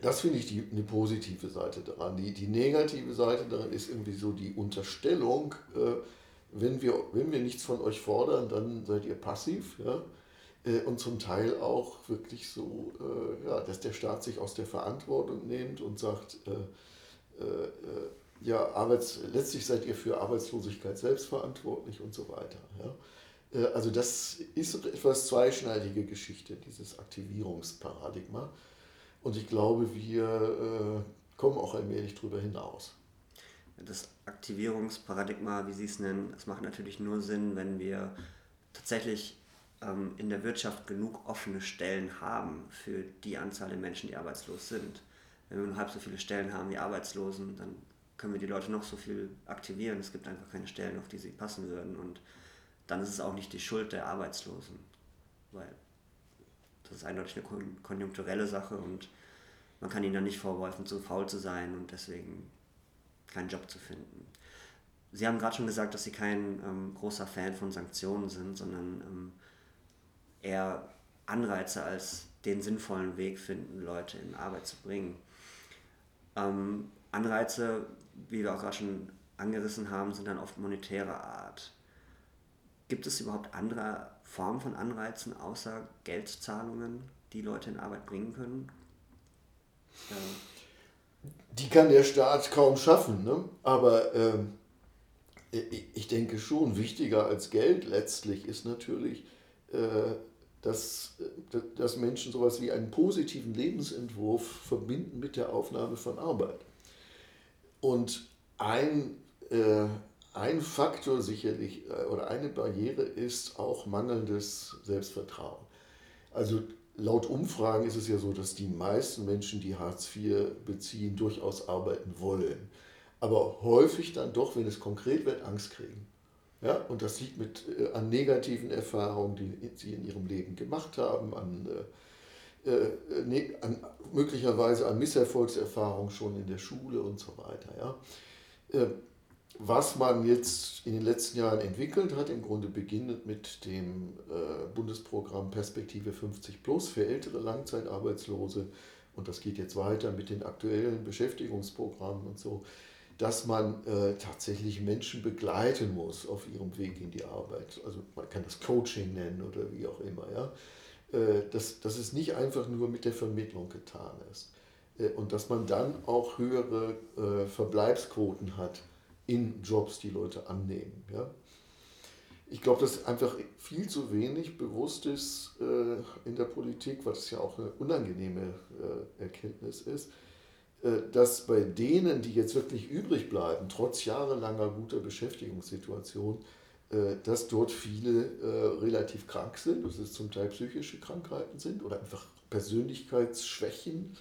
Das finde ich die, eine positive Seite daran. Die, die negative Seite daran ist irgendwie so die Unterstellung, äh, wenn, wir, wenn wir nichts von euch fordern, dann seid ihr passiv. Ja? Äh, und zum Teil auch wirklich so, äh, ja, dass der Staat sich aus der Verantwortung nimmt und sagt, äh, äh, ja, Arbeits, letztlich seid ihr für Arbeitslosigkeit selbst verantwortlich und so weiter. Ja. Äh, also das ist eine etwas zweischneidige Geschichte, dieses Aktivierungsparadigma. Und ich glaube, wir äh, kommen auch allmählich darüber hinaus. Das Aktivierungsparadigma, wie Sie es nennen, das macht natürlich nur Sinn, wenn wir tatsächlich ähm, in der Wirtschaft genug offene Stellen haben für die Anzahl der Menschen, die arbeitslos sind. Wenn wir nur halb so viele Stellen haben wie Arbeitslosen, dann können wir die Leute noch so viel aktivieren. Es gibt einfach keine Stellen, auf die sie passen würden. Und dann ist es auch nicht die Schuld der Arbeitslosen, weil das ist eindeutig eine konjunkturelle Sache und man kann ihnen dann nicht vorwerfen, zu faul zu sein und deswegen keinen Job zu finden. Sie haben gerade schon gesagt, dass Sie kein ähm, großer Fan von Sanktionen sind, sondern ähm, eher Anreize als den sinnvollen Weg finden, Leute in Arbeit zu bringen. Ähm, Anreize, wie wir auch gerade schon angerissen haben, sind dann oft monetärer Art. Gibt es überhaupt andere Formen von Anreizen außer Geldzahlungen, die Leute in Arbeit bringen können? Ja. Die kann der Staat kaum schaffen, ne? aber ähm, ich denke schon, wichtiger als Geld letztlich ist natürlich äh, dass, dass Menschen sowas wie einen positiven Lebensentwurf verbinden mit der Aufnahme von Arbeit. Und ein, äh, ein Faktor sicherlich äh, oder eine Barriere ist auch mangelndes Selbstvertrauen. Also laut Umfragen ist es ja so, dass die meisten Menschen, die Hartz IV beziehen, durchaus arbeiten wollen. Aber häufig dann doch, wenn es konkret wird, Angst kriegen. Ja, und das liegt mit, äh, an negativen Erfahrungen, die sie in ihrem Leben gemacht haben, an, äh, äh ne, an möglicherweise an Misserfolgserfahrungen schon in der Schule und so weiter. Ja. Was man jetzt in den letzten Jahren entwickelt hat, im Grunde beginnend mit dem äh, Bundesprogramm Perspektive 50 Plus für ältere Langzeitarbeitslose und das geht jetzt weiter mit den aktuellen Beschäftigungsprogrammen und so, dass man äh, tatsächlich Menschen begleiten muss auf ihrem Weg in die Arbeit. Also man kann das Coaching nennen oder wie auch immer. Ja? Äh, dass, dass es nicht einfach nur mit der Vermittlung getan ist. Und dass man dann auch höhere Verbleibsquoten hat in Jobs, die Leute annehmen. Ja? Ich glaube, dass einfach viel zu wenig bewusst ist äh, in der Politik, das ja auch eine unangenehme äh, Erkenntnis ist, äh, dass bei denen, die jetzt wirklich übrig bleiben, trotz jahrelanger guter Beschäftigungssituation, äh, dass dort viele äh, relativ krank sind, dass es zum Teil psychische Krankheiten sind oder einfach Persönlichkeitsschwächen.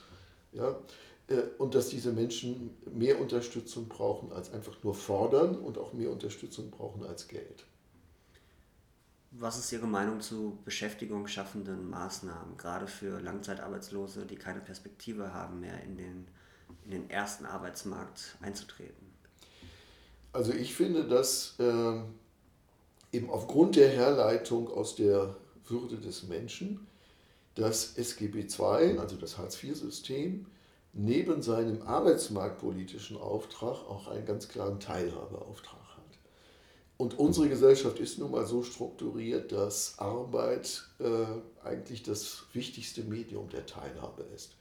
Ja? Äh, und dass diese Menschen mehr Unterstützung brauchen als einfach nur fordern und auch mehr Unterstützung brauchen als Geld. Was ist Ihre Meinung zu Beschäftigung schaffenden Maßnahmen, gerade für Langzeitarbeitslose, die keine Perspektive haben, mehr in den, in den ersten Arbeitsmarkt einzutreten? Also ich finde, dass äh, eben aufgrund der Herleitung aus der Würde des Menschen das SGB II, also das Hartz-IV-System, neben seinem arbeitsmarktpolitischen Auftrag auch einen ganz klaren Teilhabeauftrag hat. Und unsere Gesellschaft ist nun mal so strukturiert, dass Arbeit äh, eigentlich das wichtigste Medium der Teilhabe ist.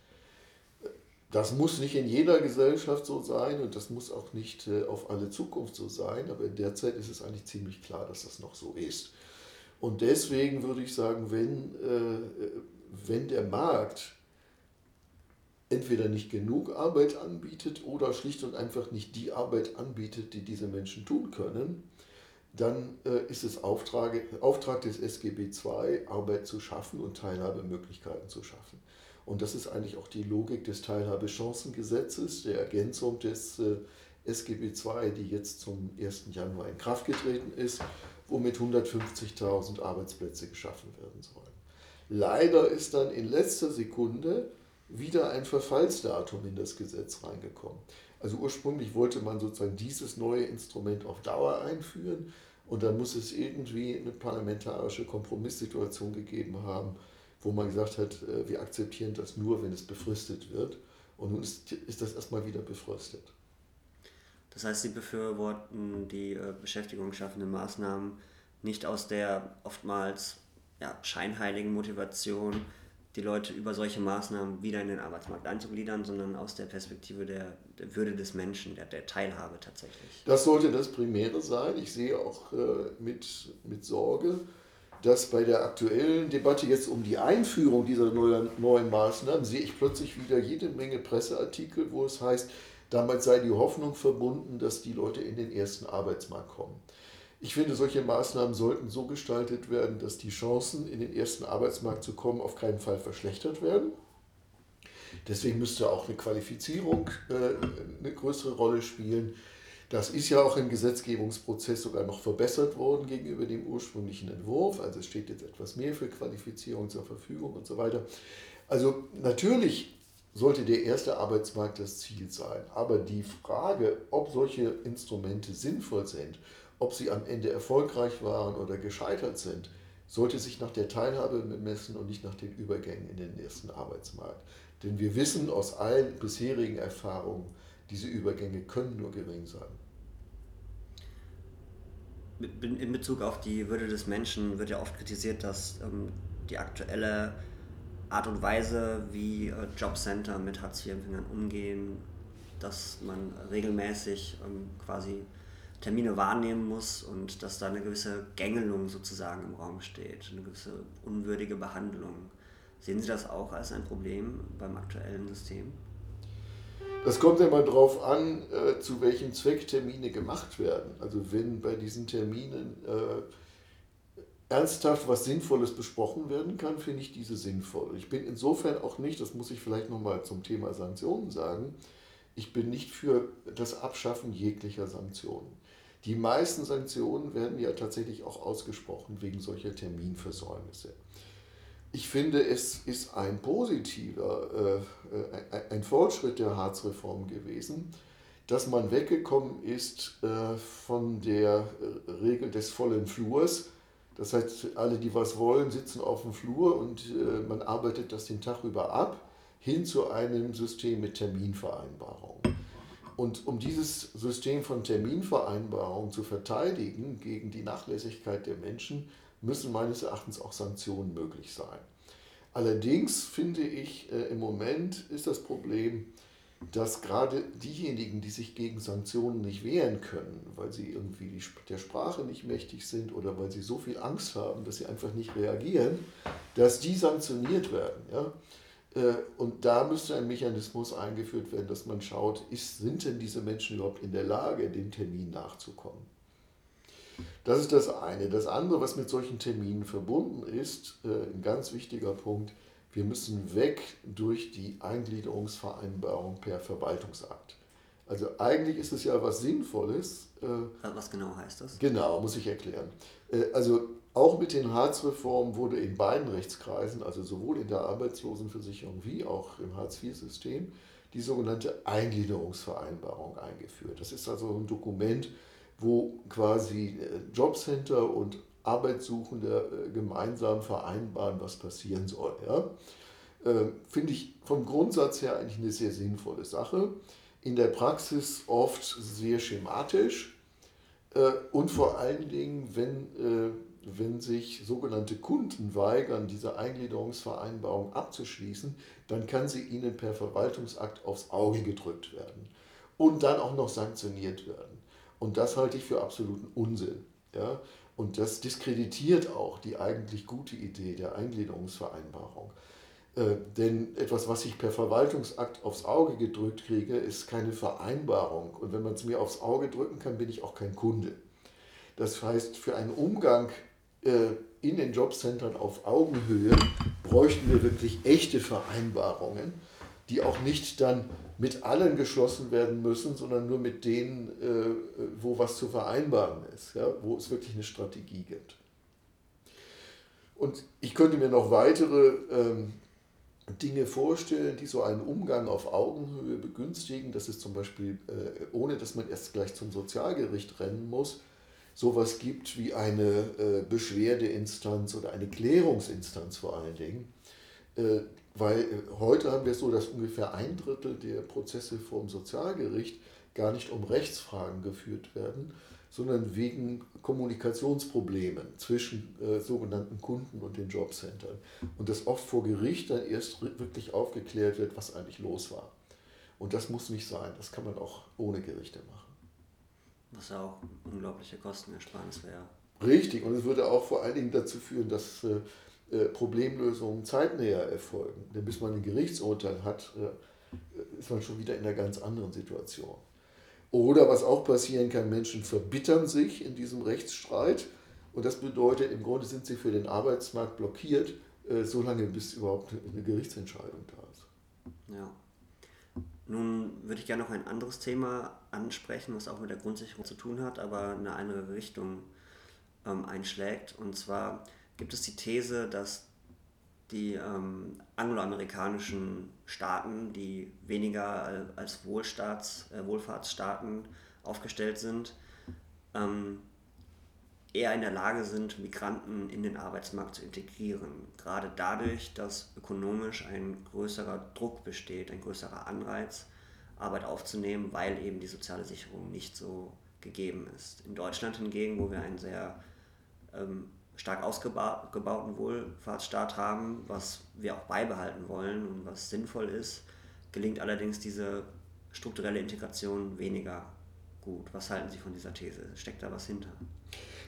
Das muss nicht in jeder Gesellschaft so sein und das muss auch nicht äh, auf alle Zukunft so sein, aber in der Zeit ist es eigentlich ziemlich klar, dass das noch so ist. Und deswegen würde ich sagen, wenn, äh, wenn der Markt entweder nicht genug Arbeit anbietet oder schlicht und einfach nicht die Arbeit anbietet, die diese Menschen tun können, dann äh, ist es Auftrag, Auftrag des SGB II, Arbeit zu schaffen und Teilhabemöglichkeiten zu schaffen. Und das ist eigentlich auch die Logik des Teilhabechancengesetzes, der Ergänzung des äh, SGB II, die jetzt zum 1. Januar in Kraft getreten ist, womit 150.000 Arbeitsplätze geschaffen werden sollen. Leider ist dann in letzter Sekunde wieder ein Verfallsdatum in das Gesetz reingekommen. Also ursprünglich wollte man sozusagen dieses neue Instrument auf Dauer einführen und dann muss es irgendwie eine parlamentarische Kompromisssituation gegeben haben, wo man gesagt hat, äh, wir akzeptieren das nur, wenn es befristet wird. Und nun ist, ist das erstmal wieder befristet. Das heißt, Sie befürworten die äh, Beschäftigung schaffenden Maßnahmen nicht aus der oftmals ja, scheinheiligen Motivation, die Leute über solche Maßnahmen wieder in den Arbeitsmarkt einzugliedern, sondern aus der Perspektive der, der Würde des Menschen, der, der, Teilhabe tatsächlich. Das sollte das Primäre sein. Ich sehe auch äh, mit, mit Sorge, dass bei der aktuellen Debatte jetzt um die Einführung dieser neuen, neuen Maßnahmen sehe ich plötzlich wieder jede Menge Presseartikel, wo es heißt, damit sei die Hoffnung verbunden, dass die Leute in den ersten Arbeitsmarkt kommen. Ich finde, solche Maßnahmen sollten so gestaltet werden, dass die Chancen, in den ersten Arbeitsmarkt zu kommen, auf keinen Fall verschlechtert werden. Deswegen müsste auch eine Qualifizierung äh, eine größere Rolle spielen. Das ist ja auch im Gesetzgebungsprozess sogar noch verbessert worden gegenüber dem ursprünglichen Entwurf. Also es steht jetzt etwas mehr für Qualifizierung zur Verfügung und so weiter. Also natürlich sollte der erste Arbeitsmarkt das Ziel sein. Aber die Frage, ob solche Instrumente sinnvoll sind, ob sie am Ende erfolgreich waren oder gescheitert sind, sollte sich nach der Teilhabe bemessen und nicht nach den Übergängen in den ersten Arbeitsmarkt. Denn wir wissen aus allen bisherigen Erfahrungen, diese Übergänge können nur gering sein. In Bezug auf die Würde des Menschen wird ja oft kritisiert, dass ähm, die aktuelle Art und Weise, wie äh, Jobcenter mit Hartz-IV-Empfängern umgehen, dass man regelmäßig ähm, quasi Termine wahrnehmen muss und dass da eine gewisse Gängelung sozusagen im Raum steht, eine gewisse unwürdige Behandlung. Sehen Sie das auch als ein Problem beim aktuellen System? Das kommt immer darauf an, äh, zu welchem Zweck Termine gemacht werden. Also wenn bei diesen Terminen äh, ernsthaft was Sinnvolles besprochen werden kann, finde ich diese sinnvoll. Ich bin insofern auch nicht, das muss ich vielleicht nochmal zum Thema Sanktionen sagen, ich bin nicht für das Abschaffen jeglicher Sanktionen. Die meisten Sanktionen werden ja tatsächlich auch ausgesprochen wegen solcher Terminversäumnisse. Ich finde, es ist ein positiver, äh, ein Fortschritt der Harzreform gewesen, dass man weggekommen ist äh, von der äh, Regel des vollen Flurs. Das heißt, alle, die was wollen, sitzen auf dem Flur und äh, man arbeitet das den Tag über ab, hin zu einem System mit Terminvereinbarung. Und um dieses System von Terminvereinbarung zu verteidigen gegen die Nachlässigkeit der Menschen, müssen meines Erachtens auch Sanktionen möglich sein. Allerdings finde ich, äh, im Moment ist das Problem, dass gerade diejenigen, die sich gegen Sanktionen nicht wehren können, weil sie irgendwie der Sprache nicht mächtig sind oder weil sie so viel Angst haben, dass sie einfach nicht reagieren, dass die sanktioniert werden. Ja? Äh, und da müsste ein Mechanismus eingeführt werden, dass man schaut, ist, sind denn diese Menschen überhaupt in der Lage, dem Termin nachzukommen? Das ist das eine. Das andere, was mit solchen Terminen verbunden ist, äh, ein ganz wichtiger Punkt, Wir müssen weg durch die Eingliederungsvereinbarung per Verwaltungsakt. Also eigentlich ist es ja was Sinnvolles. Äh, was genau heißt das? Genau, muss ich erklären. Also auch mit den Hartz-Reformen wurde in beiden Rechtskreisen, also sowohl in der Arbeitslosenversicherung wie auch im Hartz-IV-System, die sogenannte Eingliederungsvereinbarung eingeführt. Das ist also ein Dokument, wo quasi äh, Jobcenter und Arbeitssuchende gemeinsam vereinbaren, was passieren soll. Ja? Finde ich vom Grundsatz her eigentlich eine sehr sinnvolle Sache in der Praxis oft sehr schematisch äh, und vor allen Dingen, wenn, äh, wenn sich sogenannte Kunden weigern, diese Eingliederungsvereinbarung abzuschließen, dann kann sie ihnen per Verwaltungsakt aufs Auge gedrückt werden und dann auch noch sanktioniert werden. Und das halte ich für absoluten Unsinn. Ja? Und das diskreditiert auch die eigentlich gute Idee der Eingliederungsvereinbarung. Äh, denn etwas, was ich per Verwaltungsakt aufs Auge gedrückt kriege, ist keine Vereinbarung. Und wenn man es mir aufs Auge drücken kann, bin ich auch kein Kunde. Das heißt, für einen Umgang in den Jobcentern auf Augenhöhe bräuchten wir wirklich echte Vereinbarungen, die auch nicht dann mit allen geschlossen werden müssen, sondern nur mit denen, äh, wo was zu vereinbaren ist, ja, wo es wirklich eine Strategie gibt. Und ich könnte mir noch weitere ähm, Dinge vorstellen, die so einen Umgang auf Augenhöhe begünstigen. Das ist zum Beispiel, äh, ohne dass man erst gleich zum Sozialgericht rennen muss, sowas gibt wie eine äh, Beschwerdeinstanz oder eine Klärungsinstanz vor allen Dingen. Äh, weil heute haben wir es so, dass ungefähr ein Drittel der Prozesse vor dem Sozialgericht gar nicht um Rechtsfragen geführt werden, sondern wegen Kommunikationsproblemen zwischen äh, sogenannten Kunden und den Jobcentern. Und dass oft vor Gericht dann erst wirklich aufgeklärt wird, was eigentlich los war. Und das muss nicht sein, das kann man auch ohne Gerichte machen. Was ja auch unglaubliche Kostenersparnis wäre. Richtig, und es würde auch vor allen Dingen dazu führen, dass äh, äh, Problemlösungen zeitnäher erfolgen. Denn bis man ein Gerichtsurteil hat, äh, ist man schon wieder in einer ganz anderen Situation. Oder was auch passieren kann, Menschen verbittern sich in diesem Rechtsstreit. Und das bedeutet, im Grunde sind sie für den Arbeitsmarkt blockiert, äh, solange bis überhaupt eine Gerichtsentscheidung da ist. Ja. Nun würde ich gerne noch ein anderes Thema ansprechen, was auch mit der Grundsicherung zu tun hat, aber in eine andere Richtung ähm, einschlägt. Und zwar gibt es die These, dass die ähm, angloamerikanischen Staaten, die weniger als Wohlstaats, äh, Wohlfahrtsstaaten aufgestellt sind, ähm, eher in der Lage sind, Migranten in den Arbeitsmarkt zu integrieren. Gerade dadurch, dass ökonomisch ein größerer Druck besteht, ein größerer Anreiz, Arbeit aufzunehmen, weil eben die soziale Sicherung nicht so gegeben ist. In Deutschland hingegen, wo wir ein sehr ähm, stark ausgebauten Wohlfahrtsstaat haben, was wir auch beibehalten wollen und was sinnvoll ist, gelingt allerdings diese strukturelle Integration weniger gut. Was halten Sie von dieser These? Steckt da was hinter?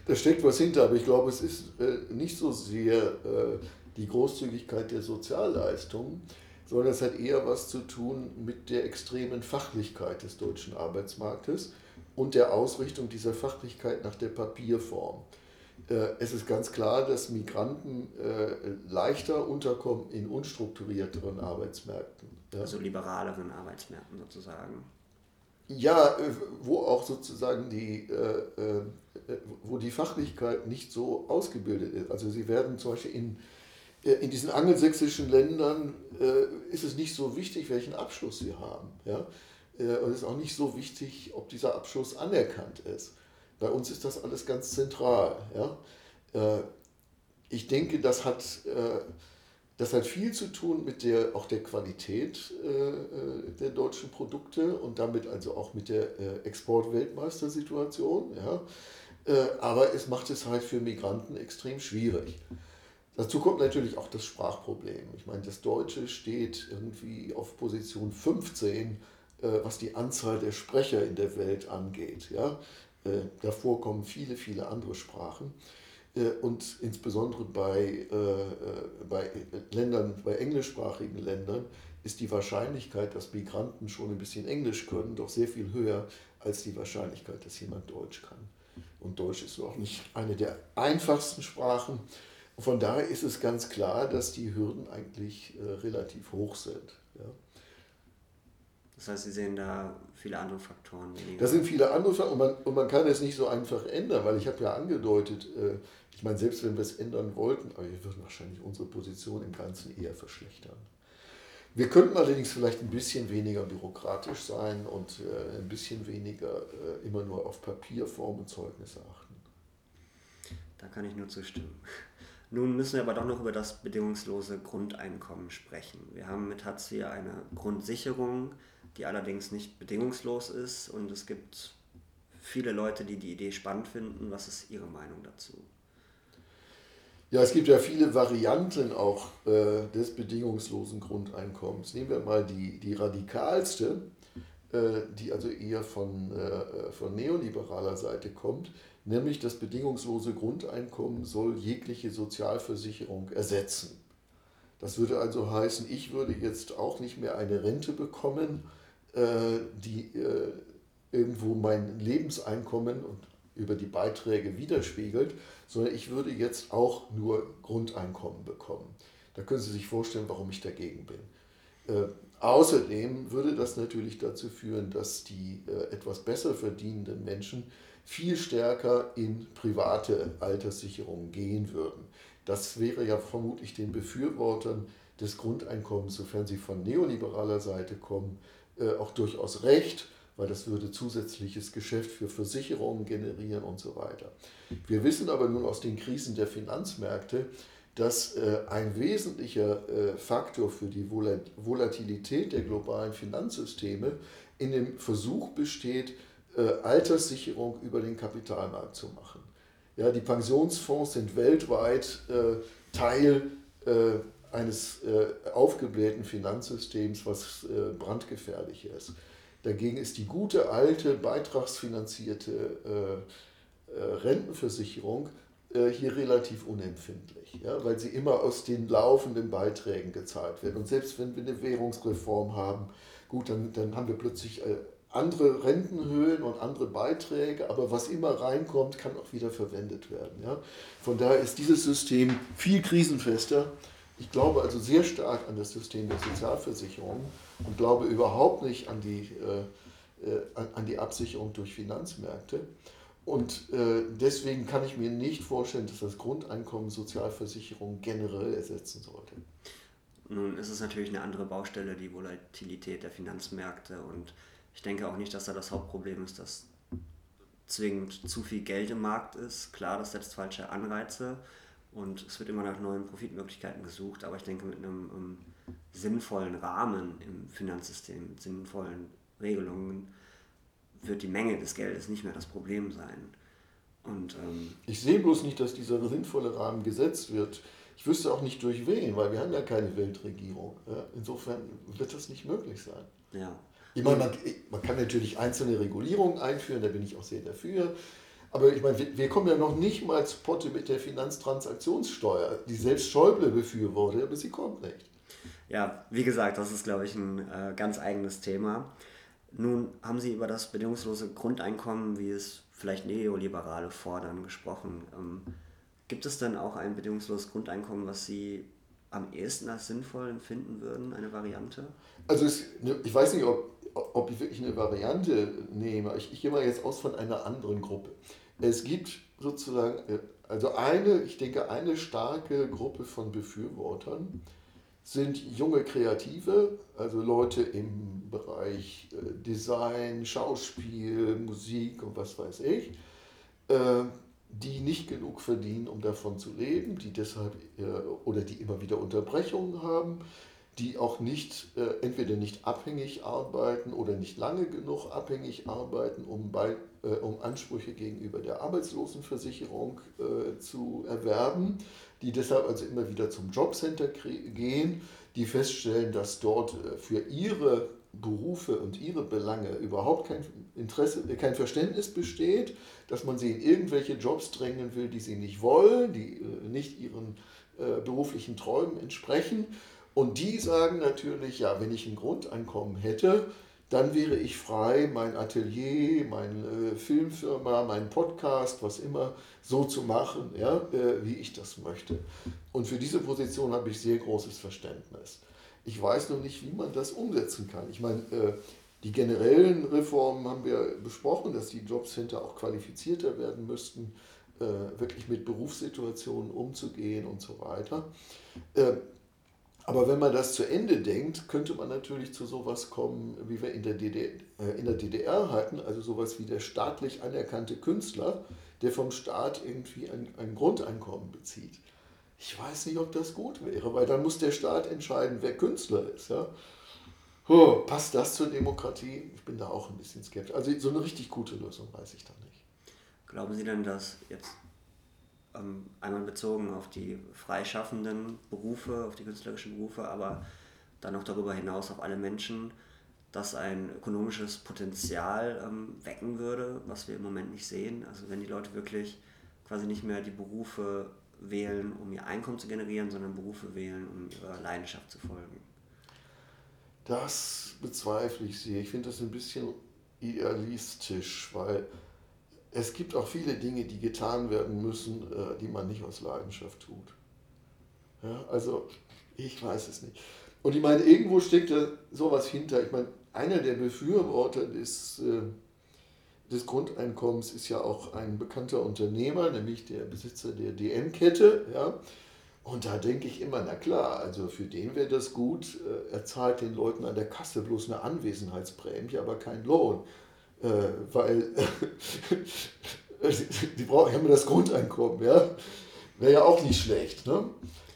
Da steckt was hinter, aber ich glaube, es ist äh, nicht so sehr äh, die Großzügigkeit der Sozialleistungen, sondern es hat eher was zu tun mit der extremen Fachlichkeit des deutschen Arbeitsmarktes und der Ausrichtung dieser Fachlichkeit nach der Papierform. Äh, es ist ganz klar, dass Migranten äh, leichter unterkommen in unstrukturierteren Arbeitsmärkten. Also liberaleren Arbeitsmärkten sozusagen. Ja, äh, wo auch sozusagen die, wo die Fachlichkeit nicht so ausgebildet ist. Also sie werden zum Beispiel in, in diesen angelsächsischen Ländern ist es nicht so wichtig, welchen Abschluss sie haben. Ja? Und es ist auch nicht so wichtig, ob dieser Abschluss anerkannt ist. Bei uns ist das alles ganz zentral. Ja? Äh, ich denke, das hat, äh, das hat viel zu tun mit der, auch der Qualität äh, der deutschen Produkte und damit also auch mit der Exportweltmeistersituation. Ja? aber es macht es halt für Migranten extrem schwierig. Dazu kommt natürlich auch das Sprachproblem. Ich meine, das Deutsche steht irgendwie auf Position 15, was die Anzahl der Sprecher in der Welt angeht. Ja? Äh, davor kommen viele, viele andere Sprachen. Äh, und insbesondere bei, äh, bei Ländern, bei englischsprachigen Ländern ist die Wahrscheinlichkeit, dass Migranten schon ein bisschen Englisch können, doch sehr viel höher als die Wahrscheinlichkeit, dass jemand Deutsch kann. Und Deutsch ist auch nicht eine der einfachsten Sprachen. Von daher ist es ganz klar, dass die Hürden eigentlich äh, relativ hoch sind. Ja. Das heißt, Sie sehen da viele andere Faktoren. Weniger. Das sind viele andere Faktoren und man, und man kann es nicht so einfach ändern, weil ich habe ja angedeutet, äh, ich meine, selbst wenn wir es ändern wollten, aber wir würden wahrscheinlich unsere Position im Ganzen eher verschlechtern. Wir könnten allerdings vielleicht ein bisschen weniger bürokratisch sein und äh, ein bisschen weniger äh, immer nur auf Papierform und Zeugnisse achten. Da kann ich nur zustimmen. Nun müssen wir aber doch noch über das bedingungslose Grundeinkommen sprechen. Wir haben mit Hartz IV eine Grundsicherung, die allerdings nicht bedingungslos ist und es gibt viele Leute, die die Idee spannend finden. Was ist Ihre Meinung dazu? Ja, es gibt ja viele Varianten auch äh, des bedingungslosen Grundeinkommens. Nehmen wir mal die, die radikalste, äh, die also eher von, äh, von neoliberaler Seite kommt, nämlich das bedingungslose Grundeinkommen soll jegliche Sozialversicherung ersetzen. Das würde also heißen, ich würde jetzt auch nicht mehr eine Rente bekommen, äh, die äh, irgendwo mein Lebenseinkommen und über die Beiträge widerspiegelt, sondern ich würde jetzt auch nur Grundeinkommen bekommen. Da können Sie sich vorstellen, warum ich dagegen bin. Äh, außerdem würde das natürlich dazu führen, dass die äh, etwas besser verdienenden Menschen viel stärker in private Alterssicherungen gehen würden. Das wäre ja vermutlich den Befürwortern des Grundeinkommens, sofern sie von neoliberaler Seite kommen, äh, auch durchaus recht weil das würde zusätzliches Geschäft für Versicherungen generieren und so weiter. Wir wissen aber nun aus den Krisen der Finanzmärkte, dass äh, ein wesentlicher äh, Faktor für die Volatilität der globalen Finanzsysteme in dem Versuch besteht, äh, Alterssicherung über den Kapitalmarkt zu machen. Ja, die Pensionsfonds sind weltweit Teil eines aufgeblähten Finanzsystems, was brandgefährlich ist. Dagegen ist die gute alte beitragsfinanzierte äh, äh, Rentenversicherung äh, hier relativ unempfindlich, ja, weil sie immer aus den laufenden Beiträgen gezahlt wird. Und selbst wenn wir eine Währungsreform haben, gut, dann, dann haben wir plötzlich äh, andere Rentenhöhen und andere Beiträge, aber was immer reinkommt, kann auch wieder verwendet werden. Ja. Von daher ist dieses System viel krisenfester. Ich glaube also sehr stark an das System der Sozialversicherung und glaube überhaupt nicht an die, äh, äh, an die Absicherung durch Finanzmärkte. Und äh, deswegen kann ich mir nicht vorstellen, dass das Grundeinkommen Sozialversicherung generell ersetzen sollte. Nun ist es natürlich eine andere Baustelle, die Volatilität der Finanzmärkte. Und ich denke auch nicht, dass da das Hauptproblem ist, dass zwingend zu viel Geld im Markt ist. Klar, das setzt falsche Anreize und es wird immer nach neuen Profitmöglichkeiten gesucht, aber ich denke mit einem um, ähm, sinnvollen Rahmen im Finanzsystem, mit sinnvollen Regelungen, wird die Menge des Geldes nicht mehr das Problem sein. Und, ähm, ich sehe bloß nicht, dass dieser sinnvolle Rahmen gesetzt wird. Ich wüsste auch nicht durch wen, weil wir haben ja keine Weltregierung. Insofern wird das nicht möglich sein. Ja. Ich meine, man, man kann natürlich einzelne Regulierungen einführen, da bin ich auch sehr dafür. Aber ich meine, wir, wir, kommen ja noch nicht mal zu Potte mit der Finanztransaktionssteuer, die selbst Schäuble befürwortet, aber sie kommt nicht. Ja, wie gesagt, das ist, glaube ich, ein äh, ganz eigenes Thema. Nun haben Sie über das bedingungslose Grundeinkommen, wie es vielleicht Neoliberale fordern, gesprochen. Ähm, gibt es denn auch ein bedingungsloses Grundeinkommen, was Sie am ehesten als sinnvoll empfinden würden, eine Variante? Also es, ne, ich weiß nicht, ob, ob ich wirklich eine Variante nehme. Ich, ich gehe mal jetzt aus von einer anderen Gruppe. Es gibt sozusagen, äh, also eine, ich denke, eine starke Gruppe von Befürwortern sind junge Kreative, also Leute im Bereich äh, Design, Schauspiel, Musik und was weiß ich, äh, die nicht genug verdienen, um davon zu leben, die deshalb oder die immer wieder Unterbrechungen haben, die auch nicht, äh, entweder nicht abhängig arbeiten oder nicht lange genug abhängig arbeiten, um, bei, äh, um Ansprüche gegenüber der Arbeitslosenversicherung äh, zu erwerben, die deshalb also immer wieder zum Jobcenter gehen, die feststellen, dass dort äh, für ihre Berufe und ihre Belange überhaupt kein Interesse, äh, kein Verständnis besteht, dass man sie in irgendwelche Jobs drängen will, die sie nicht wollen, die äh, nicht ihren beruflichen Träumen entsprechen und die sagen natürlich, ja, wenn ich ein Grundeinkommen hätte, dann wäre ich frei, mein Atelier, meine Filmfirma, meinen Podcast, was immer, so zu machen, ja, äh, wie ich das möchte. Und für diese Position habe ich sehr großes Verständnis. Ich weiß noch nicht, wie man das umsetzen kann. Ich meine, äh, die generellen Reformen haben wir besprochen, dass die Jobcenter auch qualifizierter werden müssten, äh, wirklich mit Berufssituationen umzugehen und so weiter. Aber wenn man das zu Ende denkt, könnte man natürlich zu sowas kommen, wie wir in der, DDR, äh, in der DDR hatten, also sowas wie der staatlich anerkannte Künstler, der vom Staat irgendwie ein, ein Grundeinkommen bezieht. Ich weiß nicht, ob das gut wäre, weil dann muss der Staat entscheiden, wer Künstler ist. Ja? Oh, passt das zur Demokratie? Ich bin da auch ein bisschen skeptisch. Also so eine richtig gute Lösung weiß ich da nicht. Glauben Sie denn, dass jetzt einmal bezogen auf die freischaffenden Berufe, auf die künstlerischen Berufe, aber dann auch darüber hinaus auf alle Menschen, dass ein ökonomisches Potenzial ähm, wecken würde, was wir im Moment nicht sehen. Also wenn die Leute wirklich quasi nicht mehr die Berufe wählen, um ihr Einkommen zu generieren, sondern Berufe wählen, um ihrer Leidenschaft zu folgen. Das bezweifle ich sehr. Ich finde das ein bisschen idealistisch, weil es gibt auch viele Dinge, die getan werden müssen, äh, die man nicht aus Leidenschaft tut. Ja, also, ich weiß es nicht. Und ich meine, irgendwo steckt da sowas hinter. Ich meine, einer der Befürworter des, äh, des Grundeinkommens ist ja auch ein bekannter Unternehmer, nämlich der Besitzer der DM-Kette. Ja? Und da denke ich immer, na klar, also für den wäre das gut. Äh, er zahlt den Leuten an der Kasse bloß eine Anwesenheitsprämie, aber keinen Lohn äh, weil die brauchen ja immer das Grundeinkommen, ja. Wäre ja auch nicht schlecht. Ne?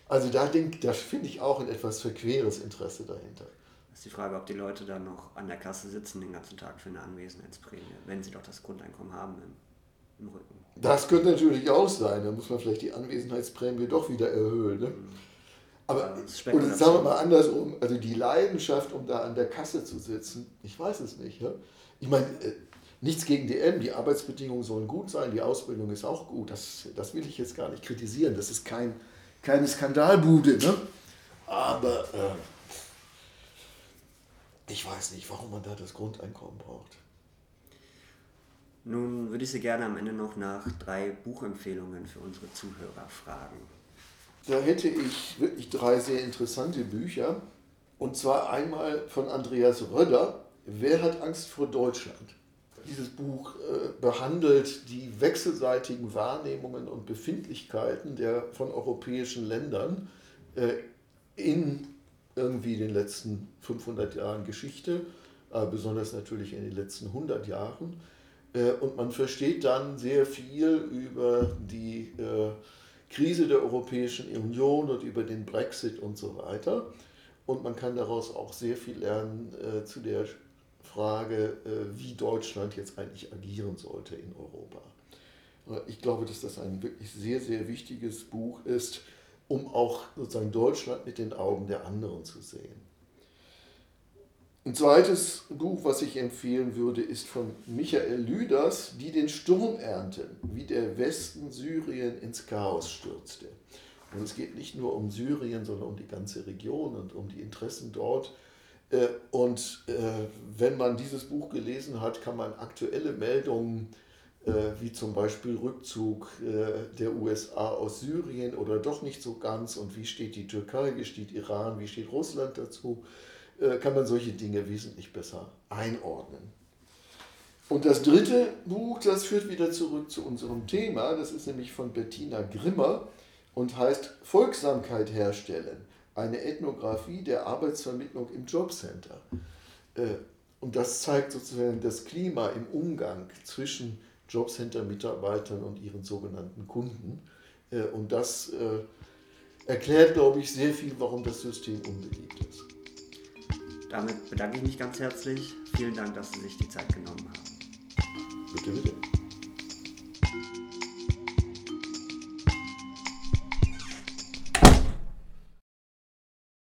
Also da, da finde ich auch ein etwas verqueres Interesse dahinter. Das ist die Frage, ob die Leute dann noch an der Kasse sitzen den ganzen Tag für eine Anwesenheitsprämie, wenn sie doch das Grundeinkommen haben im, im Rücken. Das könnte natürlich auch sein. Da muss man vielleicht die Anwesenheitsprämie doch wieder erhöhen. Ne? Mhm. Aber und sagen wir mal andersrum, also die Leidenschaft, um da an der Kasse zu sitzen, ich weiß es nicht. Ja? Ich meine, äh, nichts gegen DM, die Arbeitsbedingungen sollen gut sein, die Ausbildung ist auch gut. Das, das will ich jetzt gar nicht kritisieren. Das ist kein, keine Skandalbude. Ne? Aber äh, ich weiß nicht, warum man da das Grundeinkommen braucht. Nun würde ich Sie gerne am Ende noch nach drei Buchempfehlungen für unsere Zuhörer fragen. Da hätte ich wirklich drei sehr interessante Bücher. Und zwar einmal von Andreas Röder, Wer hat Angst vor Deutschland? Dieses Buch äh, behandelt die wechselseitigen Wahrnehmungen und Befindlichkeiten der von europäischen Ländern äh, in irgendwie den letzten 500 Jahren Geschichte, äh, besonders natürlich in den letzten 100 Jahren. Äh, und man versteht dann sehr viel über die äh, Krise der Europäischen Union und über den Brexit und so weiter. Und man kann daraus auch sehr viel lernen äh, zu der Frage, äh, wie Deutschland jetzt eigentlich agieren sollte in Europa. Äh, ich glaube, dass das ein wirklich sehr, sehr wichtiges Buch ist, um auch sozusagen Deutschland mit den Augen der anderen zu sehen. Ein zweites Buch, was ich empfehlen würde, ist von Michael Lüders, Die den Sturm ernten, wie der Westen Syrien ins Chaos stürzte. Und es geht nicht nur um Syrien, sondern um die ganze Region und um die Interessen dort und äh, wenn man dieses Buch gelesen hat, kann man aktuelle Meldungen äh, wie zum Beispiel Rückzug der USA aus Syrien oder doch nicht so ganz und wie steht die Türkei, wie steht Iran, wie steht Russland dazu, kann man solche Dinge wesentlich besser einordnen. Und das dritte Buch, das führt wieder zurück zu unserem Thema, das ist nämlich von Bettina Grimmer und heißt Folgsamkeit herstellen eine Ethnographie der Arbeitsvermittlung im Jobcenter. Äh, und das zeigt sozusagen das Klima im Umgang zwischen Jobcenter-Mitarbeitern und ihren sogenannten Kunden. Äh, und das äh, erklärt, glaube ich, sehr viel, warum das System unbeliebt ist. Damit bedanke ich mich ganz herzlich. Vielen Dank, dass Sie sich die Zeit genommen haben. Bitte, bitte.